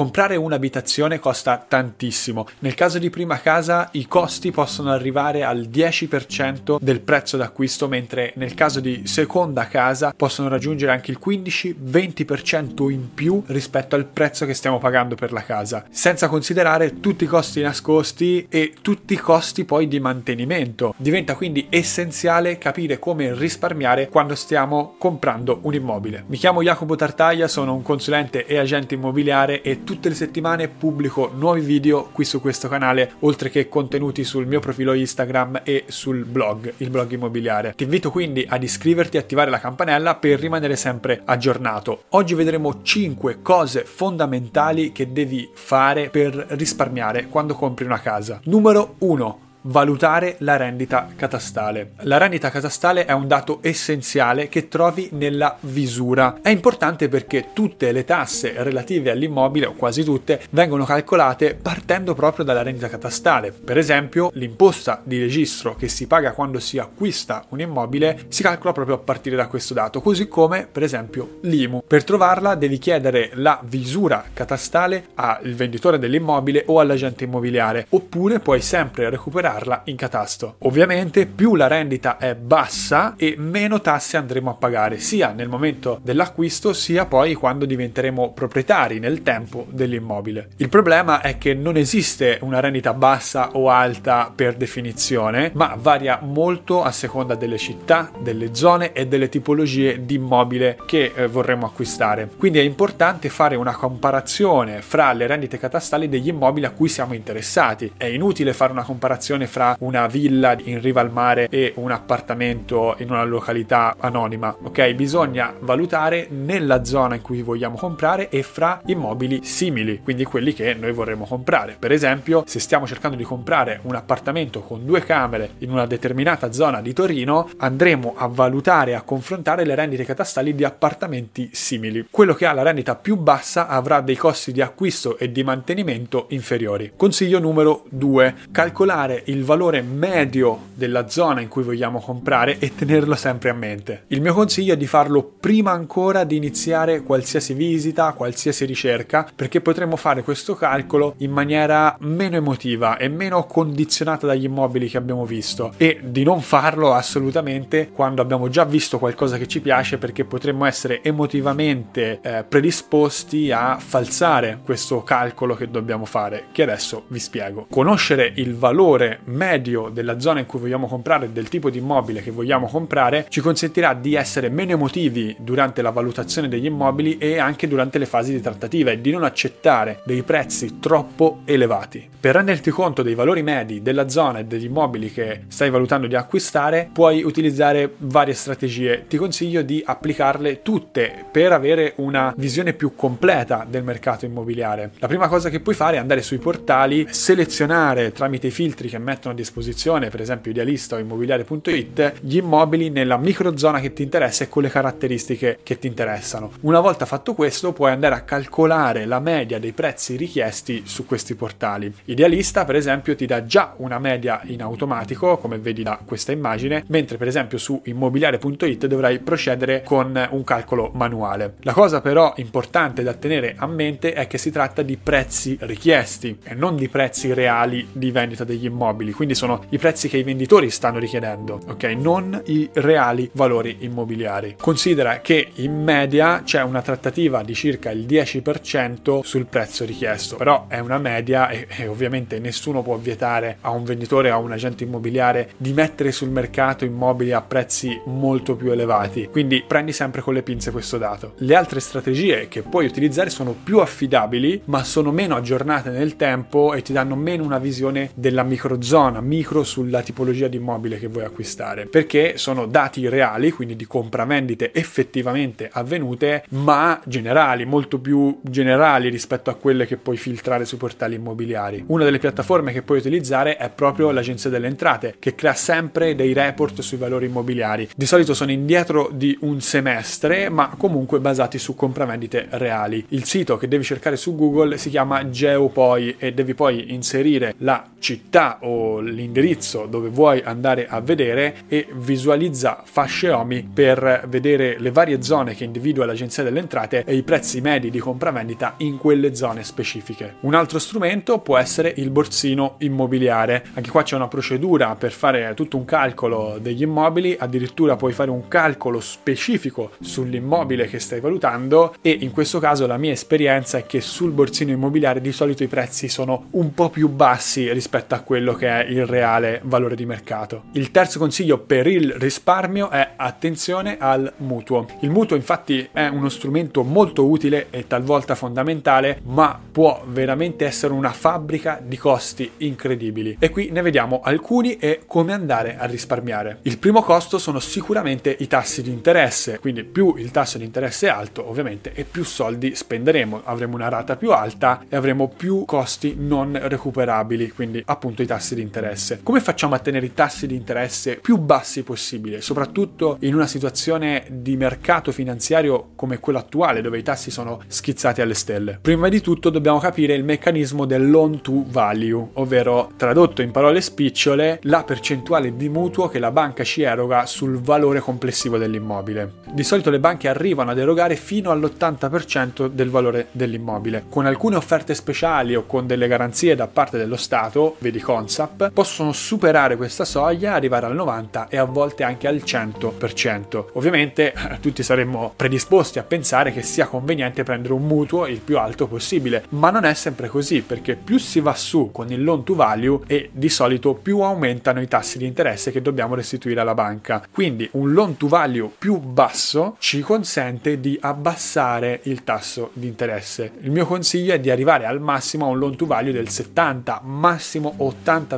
Comprare un'abitazione costa tantissimo. Nel caso di prima casa i costi possono arrivare al 10% del prezzo d'acquisto, mentre nel caso di seconda casa possono raggiungere anche il 15-20% in più rispetto al prezzo che stiamo pagando per la casa, senza considerare tutti i costi nascosti e tutti i costi poi di mantenimento. Diventa quindi essenziale capire come risparmiare quando stiamo comprando un immobile. Mi chiamo Jacopo Tartaglia, sono un consulente e agente immobiliare e tutte le settimane pubblico nuovi video qui su questo canale, oltre che contenuti sul mio profilo Instagram e sul blog, il blog immobiliare. Ti invito quindi ad iscriverti e attivare la campanella per rimanere sempre aggiornato. Oggi vedremo 5 cose fondamentali che devi fare per risparmiare quando compri una casa. Numero 1 valutare la rendita catastale. La rendita catastale è un dato essenziale che trovi nella visura. È importante perché tutte le tasse relative all'immobile, o quasi tutte, vengono calcolate partendo proprio dalla rendita catastale. Per esempio, l'imposta di registro che si paga quando si acquista un immobile si calcola proprio a partire da questo dato, così come per esempio l'IMU. Per trovarla devi chiedere la visura catastale al venditore dell'immobile o all'agente immobiliare, oppure puoi sempre recuperare recuperarla in catasto. Ovviamente più la rendita è bassa e meno tasse andremo a pagare sia nel momento dell'acquisto sia poi quando diventeremo proprietari nel tempo dell'immobile. Il problema è che non esiste una rendita bassa o alta per definizione, ma varia molto a seconda delle città, delle zone e delle tipologie di immobile che eh, vorremmo acquistare. Quindi è importante fare una comparazione fra le rendite catastali degli immobili a cui siamo interessati. È inutile fare una comparazione comparazione fra una villa in riva al mare e un appartamento in una località anonima, ok? Bisogna valutare nella zona in cui vogliamo comprare e fra immobili simili, quindi quelli che noi vorremmo comprare. Per esempio, se stiamo cercando di comprare un appartamento con due camere in una determinata zona di Torino, andremo a valutare e a confrontare le rendite catastali di appartamenti simili. Quello che ha la rendita più bassa avrà dei costi di acquisto e di mantenimento inferiori. Consiglio numero 2: calcolare il valore medio della zona in cui vogliamo comprare e tenerlo sempre a mente. Il mio consiglio è di farlo prima ancora di iniziare qualsiasi visita, qualsiasi ricerca, perché potremo fare questo calcolo in maniera meno emotiva e meno condizionata dagli immobili che abbiamo visto e di non farlo assolutamente quando abbiamo già visto qualcosa che ci piace perché potremmo essere emotivamente eh, predisposti a falsare questo calcolo che dobbiamo fare, che adesso vi spiego. Conoscere il valore medio della zona in cui vogliamo comprare, del tipo di immobile che vogliamo comprare, ci consentirà di essere meno emotivi durante la valutazione degli immobili e anche durante le fasi di trattativa e di non accettare dei prezzi troppo elevati. Per renderti conto dei valori medi della zona e degli immobili che stai valutando di acquistare, puoi utilizzare varie strategie. Ti consiglio di applicarle tutte per avere una visione più completa del mercato immobiliare. La prima cosa che puoi fare è andare sui portali, selezionare tramite i filtri che mettono a disposizione, per esempio idealista o immobiliare.it, gli immobili nella microzona che ti interessa e con le caratteristiche che ti interessano. Una volta fatto questo, puoi andare a calcolare la media dei prezzi richiesti su questi portali. Idealista, per esempio, ti dà già una media in automatico, come vedi da questa immagine, mentre per esempio su immobiliare.it dovrai procedere con un calcolo manuale. La cosa però importante da tenere a mente è che si tratta di prezzi richiesti e non di prezzi reali di vendita degli immobili immobili, quindi sono i prezzi che i venditori stanno richiedendo, ok? Non i reali valori immobiliari. Considera che in media c'è una trattativa di circa il 10% sul prezzo richiesto, però è una media e, e ovviamente nessuno può vietare a un venditore o a un agente immobiliare di mettere sul mercato immobili a prezzi molto più elevati, quindi prendi sempre con le pinze questo dato. Le altre strategie che puoi utilizzare sono più affidabili, ma sono meno aggiornate nel tempo e ti danno meno una visione della microzona zona micro sulla tipologia di immobile che vuoi acquistare, perché sono dati reali, quindi di compravendite effettivamente avvenute, ma generali, molto più generali rispetto a quelle che puoi filtrare sui portali immobiliari. Una delle piattaforme che puoi utilizzare è proprio l'Agenzia delle Entrate, che crea sempre dei report sui valori immobiliari. Di solito sono indietro di un semestre, ma comunque basati su compravendite reali. Il sito che devi cercare su Google si chiama Geopoi e devi poi inserire la città o o l'indirizzo dove vuoi andare a vedere e visualizza fasce OMI per vedere le varie zone che individua l'Agenzia delle Entrate e i prezzi medi di compravendita in quelle zone specifiche. Un altro strumento può essere il borsino immobiliare. Anche qua c'è una procedura per fare tutto un calcolo degli immobili, addirittura puoi fare un calcolo specifico sull'immobile che stai valutando e in questo caso la mia esperienza è che sul borsino immobiliare di solito i prezzi sono un po' più bassi rispetto a quello che è il reale valore di mercato. Il terzo consiglio per il risparmio è attenzione al mutuo. Il mutuo infatti è uno strumento molto utile e talvolta fondamentale, ma può veramente essere una fabbrica di costi incredibili. E qui ne vediamo alcuni e come andare a risparmiare. Il primo costo sono sicuramente i tassi di interesse, quindi più il tasso di interesse è alto, ovviamente, e più soldi spenderemo, avremo una rata più alta e avremo più costi non recuperabili, quindi appunto i tassi di interesse. Come facciamo a tenere i tassi di interesse più bassi possibile, soprattutto in una situazione di mercato finanziario come quello attuale, dove i tassi sono schizzati alle stelle? Prima di tutto dobbiamo capire il meccanismo del loan to value, ovvero tradotto in parole spicciole la percentuale di mutuo che la banca ci eroga sul valore complessivo dell'immobile. Di solito le banche arrivano ad erogare fino all'80% del valore dell'immobile. Con alcune offerte speciali o con delle garanzie da parte dello Stato, vedi Consap, possono superare questa soglia, arrivare al 90% e a volte anche al 100%. Ovviamente tutti saremmo predisposti a pensare che sia conveniente prendere un mutuo il più alto possibile, ma non è sempre così perché più si va su con il loan to value e di solito più aumentano i tassi di interesse che dobbiamo restituire alla banca. Quindi un loan to value più basso ci consente di abbassare il tasso di interesse. Il mio consiglio è di arrivare al massimo a un loan to value del 70, massimo 80%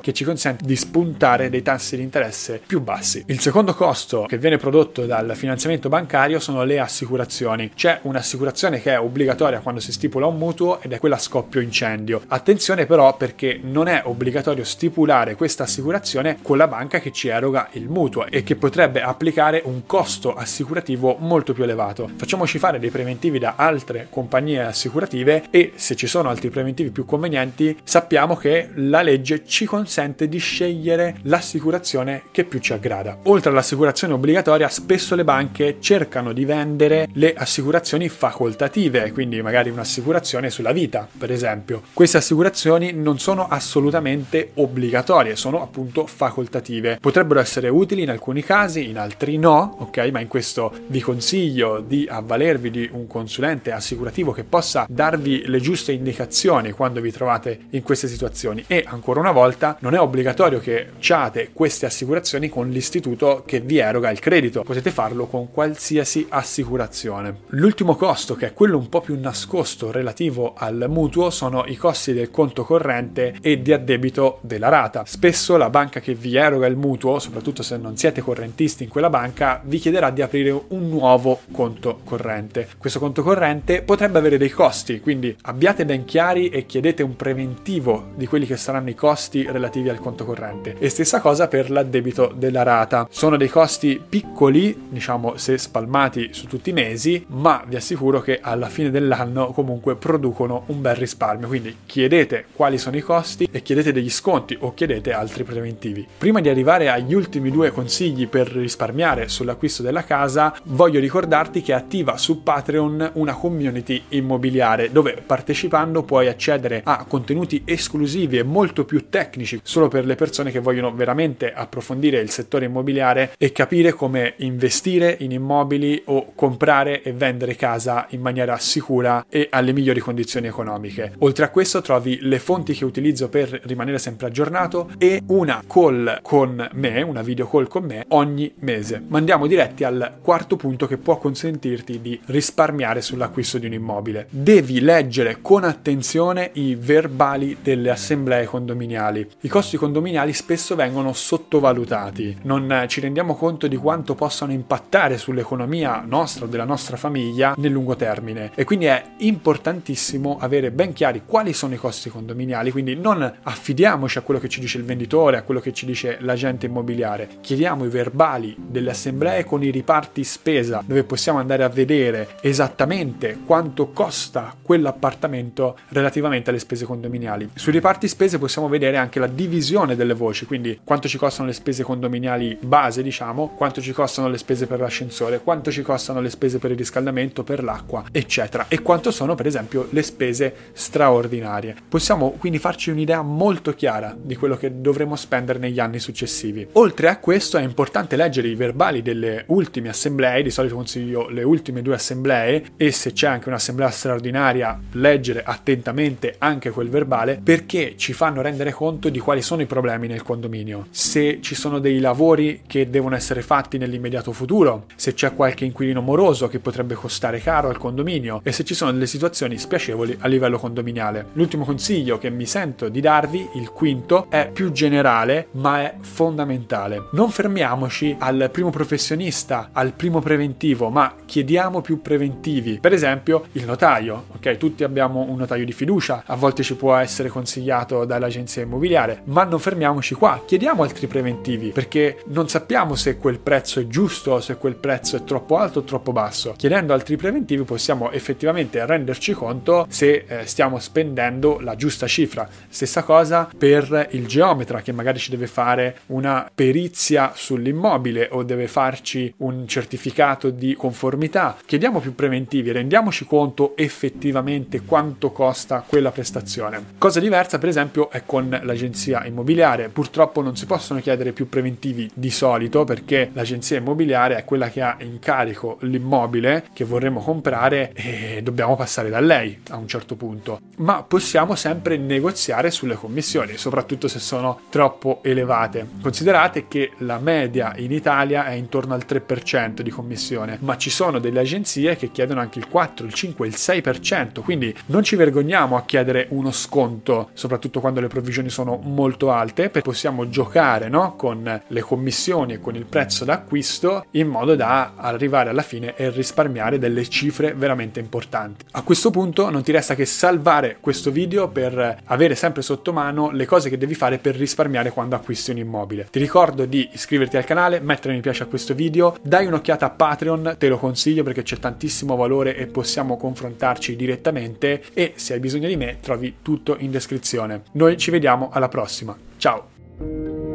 che ci consente di spuntare dei tassi di interesse più bassi. Il secondo costo che viene prodotto dal finanziamento bancario sono le assicurazioni. C'è un'assicurazione che è obbligatoria quando si stipula un mutuo ed è quella scoppio incendio. Attenzione però perché non è obbligatorio stipulare questa assicurazione con la banca che ci eroga il mutuo e che potrebbe applicare un costo assicurativo molto più elevato. Facciamoci fare dei preventivi da altre compagnie assicurative e se ci sono altri preventivi più convenienti sappiamo che la legge ci consente di scegliere l'assicurazione che più ci aggrada. Oltre all'assicurazione obbligatoria spesso le banche cercano di vendere le assicurazioni facoltative, quindi magari un'assicurazione sulla vita, per esempio. Queste assicurazioni non sono assolutamente obbligatorie, sono appunto facoltative. Potrebbero essere utili in alcuni casi, in altri no, ok? Ma in questo vi consiglio di avvalervi di un consulente assicurativo che possa darvi le giuste indicazioni quando vi trovate in queste situazioni. E ancora una volta, non è obbligatorio che ciate queste assicurazioni con l'istituto che vi eroga il credito, potete farlo con qualsiasi assicurazione. L'ultimo costo, che è quello un po' più nascosto relativo al mutuo, sono i costi del conto corrente e di addebito della rata. Spesso la banca che vi eroga il mutuo, soprattutto se non siete correntisti in quella banca, vi chiederà di aprire un nuovo conto corrente. Questo conto corrente potrebbe avere dei costi, quindi abbiate ben chiari e chiedete un preventivo di quelli che saranno i costi relativi al conto corrente. E stessa cosa per l'addebito della rata. Sono dei costi piccoli, diciamo se spalmati su tutti i mesi, ma vi assicuro che alla fine dell'anno comunque producono un bel risparmio. Quindi chiedete quali sono i costi e chiedete degli sconti o chiedete altri preventivi. Prima di arrivare agli ultimi due consigli per risparmiare sull'acquisto della casa, voglio ricordarti che attiva su Patreon una community immobiliare dove partecipando puoi accedere a contenuti esclusivi e molto più tecnici solo per le persone che vogliono veramente approfondire il settore immobiliare e capire come investire in immobili o comprare e vendere casa in maniera sicura e alle migliori condizioni economiche. Oltre a questo trovi le fonti che utilizzo per rimanere sempre aggiornato e una call con me, una video call con me ogni mese. Ma andiamo diretti al quarto punto che può consentirti di risparmiare sull'acquisto di un immobile. Devi leggere con attenzione i verbali delle assemblee condominiali. I costi condominiali spesso vengono sottovalutati, non ci rendiamo conto di quanto possano impattare sull'economia nostra o della nostra famiglia nel lungo termine e quindi è importantissimo avere ben chiari quali sono i costi condominiali, quindi non affidiamoci a quello che ci dice il venditore, a quello che ci dice l'agente immobiliare, chiediamo i verbali delle assemblee con i riparti spesa dove possiamo andare a vedere esattamente quanto costa quell'appartamento relativamente alle spese condominiali. Sui riparti spese possiamo possiamo vedere anche la divisione delle voci, quindi quanto ci costano le spese condominiali base, diciamo, quanto ci costano le spese per l'ascensore, quanto ci costano le spese per il riscaldamento, per l'acqua, eccetera, e quanto sono per esempio le spese straordinarie. Possiamo quindi farci un'idea molto chiara di quello che dovremo spendere negli anni successivi. Oltre a questo è importante leggere i verbali delle ultime assemblee, di solito consiglio le ultime due assemblee e se c'è anche un'assemblea straordinaria leggere attentamente anche quel verbale perché ci fanno rendere conto di quali sono i problemi nel condominio, se ci sono dei lavori che devono essere fatti nell'immediato futuro, se c'è qualche inquilino moroso che potrebbe costare caro al condominio e se ci sono delle situazioni spiacevoli a livello condominiale. L'ultimo consiglio che mi sento di darvi, il quinto, è più generale ma è fondamentale. Non fermiamoci al primo professionista, al primo preventivo, ma chiediamo più preventivi. Per esempio il notaio, ok? Tutti abbiamo un notaio di fiducia, a volte ci può essere consigliato dall'agenzia immobiliare, ma non fermiamoci qua, chiediamo altri preventivi perché non sappiamo se quel prezzo è giusto, se quel prezzo è troppo alto o troppo basso. Chiedendo altri preventivi possiamo effettivamente renderci conto se eh, stiamo spendendo la giusta cifra. Stessa cosa per il geometra che magari ci deve fare una perizia sull'immobile o deve farci un certificato di conformità. Chiediamo più preventivi, rendiamoci conto effettivamente quanto costa quella prestazione. Cosa diversa per esempio è con l'agenzia immobiliare. Purtroppo non si possono chiedere più preventivi di solito perché l'agenzia immobiliare è quella che ha in carico l'immobile che vorremmo comprare e dobbiamo passare da lei a un certo punto. Ma possiamo sempre negoziare sulle commissioni, soprattutto se sono troppo elevate. Considerate che la media in Italia è intorno al 3% di commissione, ma ci sono delle agenzie che chiedono anche il 4, il 5, il 6%, quindi non ci vergogniamo a chiedere uno sconto, soprattutto quando le provvigioni sono molto alte, possiamo giocare no? con le commissioni e con il prezzo d'acquisto in modo da arrivare alla fine e risparmiare delle cifre veramente importanti. A questo punto non ti resta che salvare questo video per avere sempre sotto mano le cose che devi fare per risparmiare quando acquisti un immobile. Ti ricordo di iscriverti al canale, mettere mi piace a questo video, dai un'occhiata a Patreon, te lo consiglio perché c'è tantissimo valore e possiamo confrontarci direttamente e se hai bisogno di me trovi tutto in descrizione. Noi ci vediamo alla prossima. Ciao!